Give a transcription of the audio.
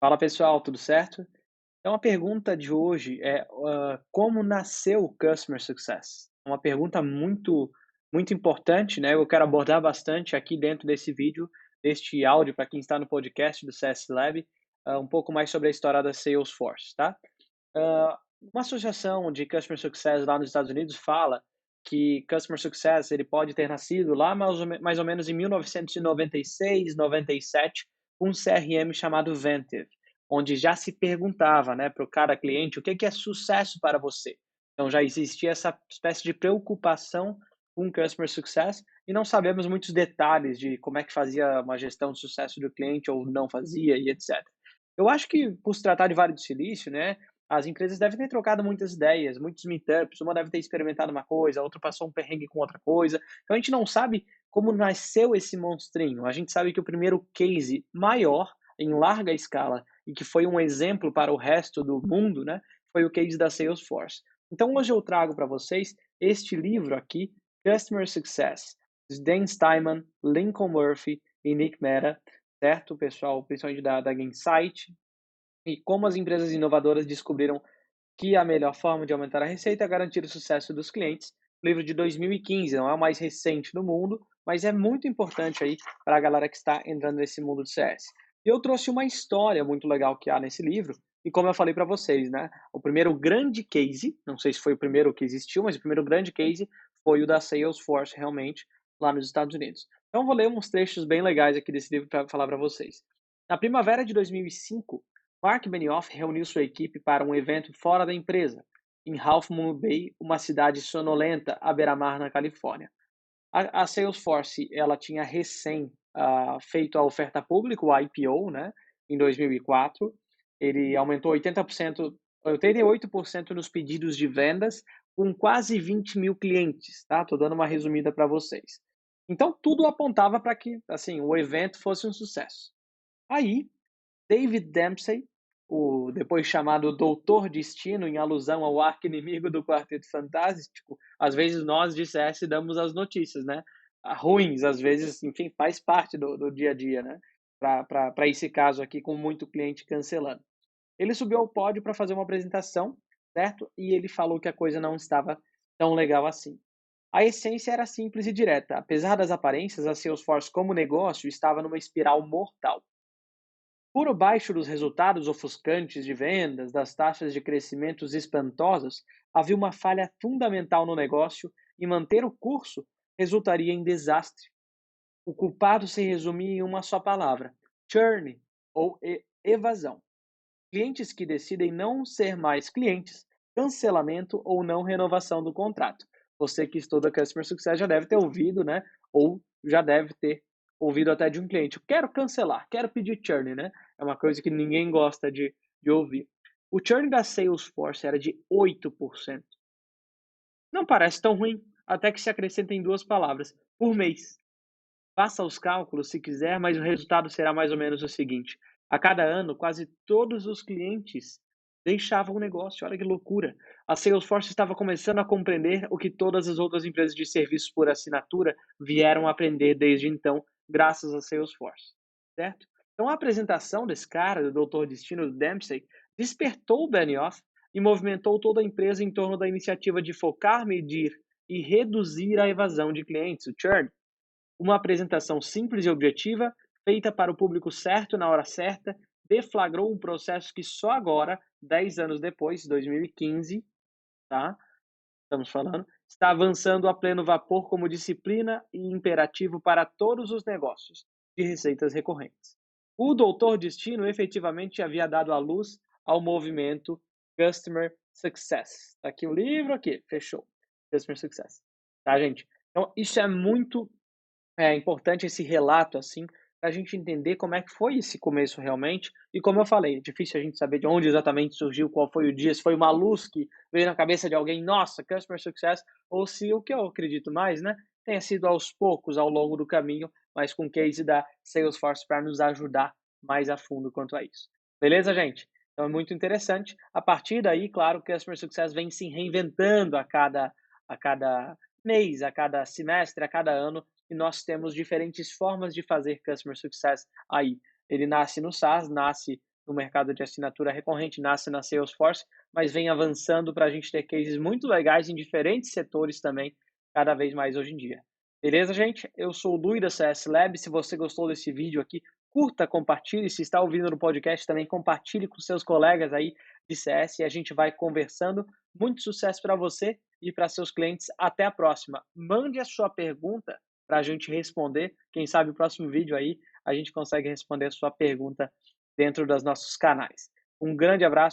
Fala pessoal, tudo certo? Então a pergunta de hoje é, hã, como nasceu o Customer Success? Uma pergunta muito muito importante, né, eu quero abordar bastante aqui dentro desse vídeo, deste áudio para quem está no podcast do CS Lab, hã, um pouco mais sobre a história da Salesforce, tá? Hã, uma associação de Customer Success lá nos Estados Unidos fala que Customer Success ele pode ter nascido lá mais ou mais ou menos em 1996, 97, com um CRM chamado Ventive, onde já se perguntava, né, para o cara cliente, o que que é sucesso para você? Então já existia essa espécie de preocupação com Customer Success e não sabemos muitos detalhes de como é que fazia uma gestão de sucesso do cliente ou não fazia e etc. Eu acho que por se tratar de Vale do Silício, né, as empresas devem ter trocado muitas ideias, muitos meetups, uma deve ter experimentado uma coisa, a outra passou um perrengue com outra coisa. Então a gente não sabe como nasceu esse monstrinho. A gente sabe que o primeiro case maior, em larga escala, e que foi um exemplo para o resto do mundo, né, foi o case da Salesforce. Então hoje eu trago para vocês este livro aqui, Customer Success, de Dan Steinman, Lincoln Murphy e Nick Mehta, certo, pessoal? Principalmente da, da Gainsight, e como as empresas inovadoras descobriram que a melhor forma de aumentar a receita é garantir o sucesso dos clientes. Livro de 2015, não é o mais recente do mundo, mas é muito importante aí para a galera que está entrando nesse mundo do CS. E eu trouxe uma história muito legal que há nesse livro, e como eu falei para vocês, né, o primeiro grande case, não sei se foi o primeiro que existiu, mas o primeiro grande case foi o da Salesforce realmente lá nos Estados Unidos. Então vou ler uns trechos bem legais aqui desse livro para falar para vocês. Na primavera de 2005, Mark Benioff reuniu sua equipe para um evento fora da empresa, em Half Moon Bay, uma cidade sonolenta à beira-mar na Califórnia. A, a, Salesforce ela tinha recém uh, feito a oferta pública, o IPO, né, em 2004. Ele aumentou 80%, 88% nos pedidos de vendas, com quase 20 mil clientes. Tá? Tô dando uma resumida para vocês. Então tudo apontava para que assim o evento fosse um sucesso. Aí David Dempsey, o depois chamado Doutor Destino, em alusão ao arco-inimigo do Quarteto Fantástico, às vezes nós de CS damos as notícias, né? Ah, ruins, às vezes, enfim, faz parte do, do dia a dia, né? Para esse caso aqui, com muito cliente cancelando. Ele subiu ao pódio para fazer uma apresentação, certo? E ele falou que a coisa não estava tão legal assim. A essência era simples e direta. Apesar das aparências, a Salesforce como negócio estava numa espiral mortal. Por baixo dos resultados ofuscantes de vendas, das taxas de crescimento espantosas, havia uma falha fundamental no negócio e manter o curso resultaria em desastre. O culpado se resumia em uma só palavra: churn ou evasão. Clientes que decidem não ser mais clientes, cancelamento ou não renovação do contrato. Você que estuda Customer Success já deve ter ouvido, né? Ou já deve ter ouvido até de um cliente. Quero cancelar, quero pedir churn, né? É uma coisa que ninguém gosta de, de ouvir. O churn da Salesforce era de 8%. Não parece tão ruim, até que se acrescentem duas palavras, por mês. Faça os cálculos se quiser, mas o resultado será mais ou menos o seguinte: a cada ano, quase todos os clientes deixavam o negócio. Olha que loucura. A Salesforce estava começando a compreender o que todas as outras empresas de serviços por assinatura vieram aprender desde então, graças a Salesforce, certo? Então a apresentação desse cara, do Dr. Destino Dempsey, despertou o Benioff e movimentou toda a empresa em torno da iniciativa de focar, medir e reduzir a evasão de clientes, o churn. Uma apresentação simples e objetiva, feita para o público certo na hora certa, deflagrou um processo que só agora, 10 anos depois, 2015, tá? Estamos falando, está avançando a pleno vapor como disciplina e imperativo para todos os negócios de receitas recorrentes. O Doutor Destino efetivamente havia dado a luz ao movimento Customer Success. Tá aqui o livro, aqui, fechou. Customer Success. Tá, gente? Então, isso é muito é, importante, esse relato, assim, para a gente entender como é que foi esse começo realmente. E como eu falei, é difícil a gente saber de onde exatamente surgiu, qual foi o dia, se foi uma luz que veio na cabeça de alguém, nossa, Customer Success, ou se o que eu acredito mais, né, tenha sido aos poucos, ao longo do caminho, mas com case da Salesforce para nos ajudar mais a fundo quanto a isso. Beleza, gente? Então é muito interessante. A partir daí, claro, o Customer Success vem se reinventando a cada, a cada mês, a cada semestre, a cada ano, e nós temos diferentes formas de fazer Customer Success aí. Ele nasce no SaaS, nasce no mercado de assinatura recorrente, nasce na Salesforce, mas vem avançando para a gente ter cases muito legais em diferentes setores também, cada vez mais hoje em dia. Beleza, gente? Eu sou o Lui da CS Lab. Se você gostou desse vídeo aqui, curta, compartilhe. Se está ouvindo no podcast também, compartilhe com seus colegas aí de CS e a gente vai conversando. Muito sucesso para você e para seus clientes. Até a próxima. Mande a sua pergunta para a gente responder. Quem sabe o próximo vídeo aí a gente consegue responder a sua pergunta dentro dos nossos canais. Um grande abraço.